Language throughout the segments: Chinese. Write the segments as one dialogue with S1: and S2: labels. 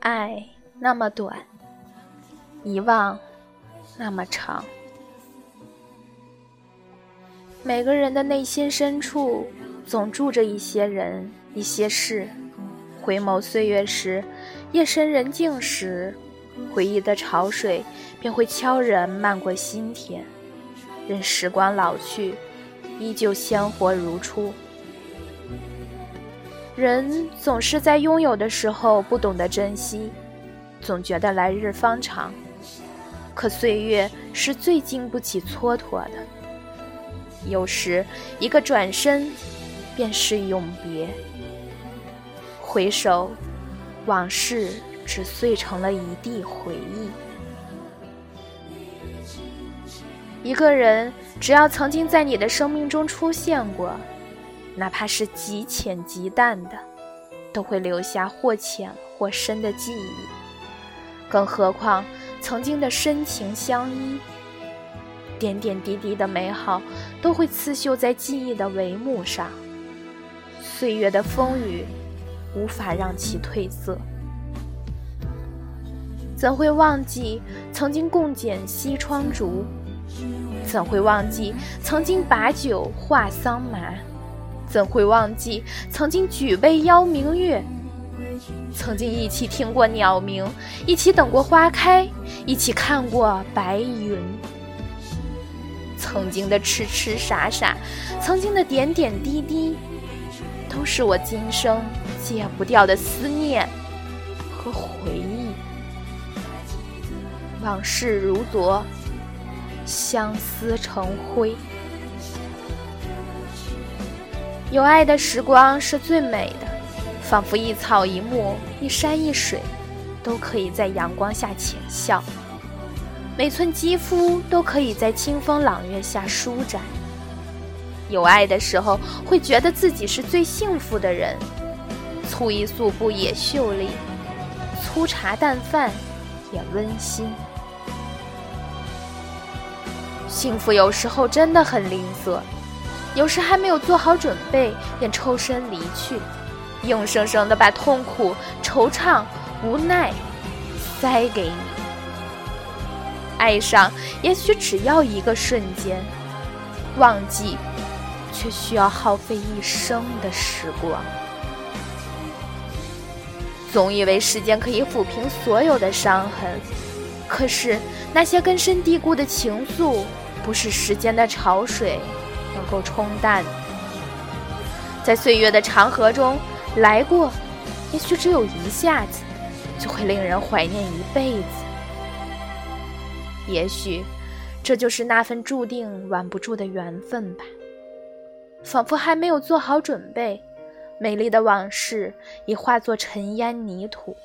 S1: 爱那么短，遗忘那么长。每个人的内心深处，总住着一些人、一些事。回眸岁月时，夜深人静时，回忆的潮水便会悄然漫过心田。任时光老去，依旧鲜活如初。人总是在拥有的时候不懂得珍惜，总觉得来日方长。可岁月是最经不起蹉跎的，有时一个转身，便是永别。回首，往事只碎成了一地回忆。一个人只要曾经在你的生命中出现过。哪怕是极浅极淡的，都会留下或浅或深的记忆。更何况曾经的深情相依，点点滴滴的美好都会刺绣在记忆的帷幕上。岁月的风雨无法让其褪色。怎会忘记曾经共剪西窗烛？怎会忘记曾经把酒话桑麻？怎会忘记曾经举杯邀明月，曾经一起听过鸟鸣，一起等过花开，一起看过白云。曾经的痴痴傻傻，曾经的点点滴滴，都是我今生戒不掉的思念和回忆。往事如昨，相思成灰。有爱的时光是最美的，仿佛一草一木、一山一水，都可以在阳光下浅笑；每寸肌肤都可以在清风朗月下舒展。有爱的时候，会觉得自己是最幸福的人。粗衣素布也秀丽，粗茶淡饭也温馨。幸福有时候真的很吝啬。有时还没有做好准备，便抽身离去，硬生生的把痛苦、惆怅、无奈塞给你。爱上也许只要一个瞬间，忘记却需要耗费一生的时光。总以为时间可以抚平所有的伤痕，可是那些根深蒂固的情愫，不是时间的潮水。能够冲淡，在岁月的长河中来过，也许只有一下子，就会令人怀念一辈子。也许，这就是那份注定挽不住的缘分吧。仿佛还没有做好准备，美丽的往事已化作尘烟泥土，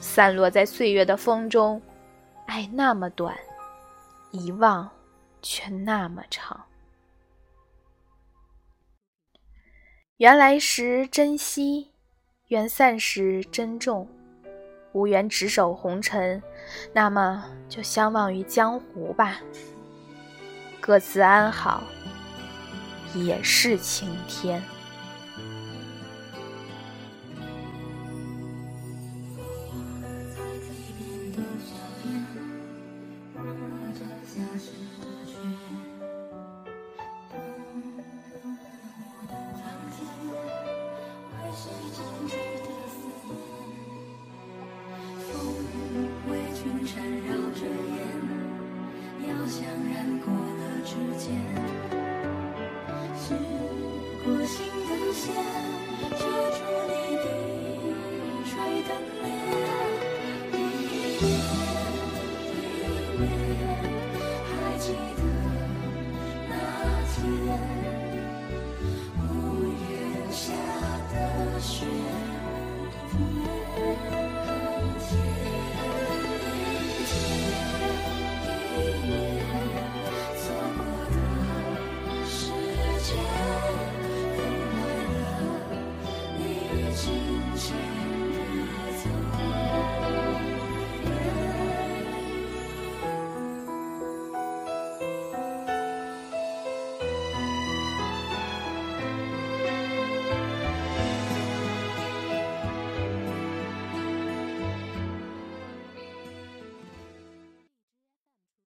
S1: 散落在岁月的风中。爱那么短，遗忘却那么长。缘来时珍惜，缘散时珍重。无缘执手红尘，那么就相忘于江湖吧。各自安好，也是晴天。Yeah.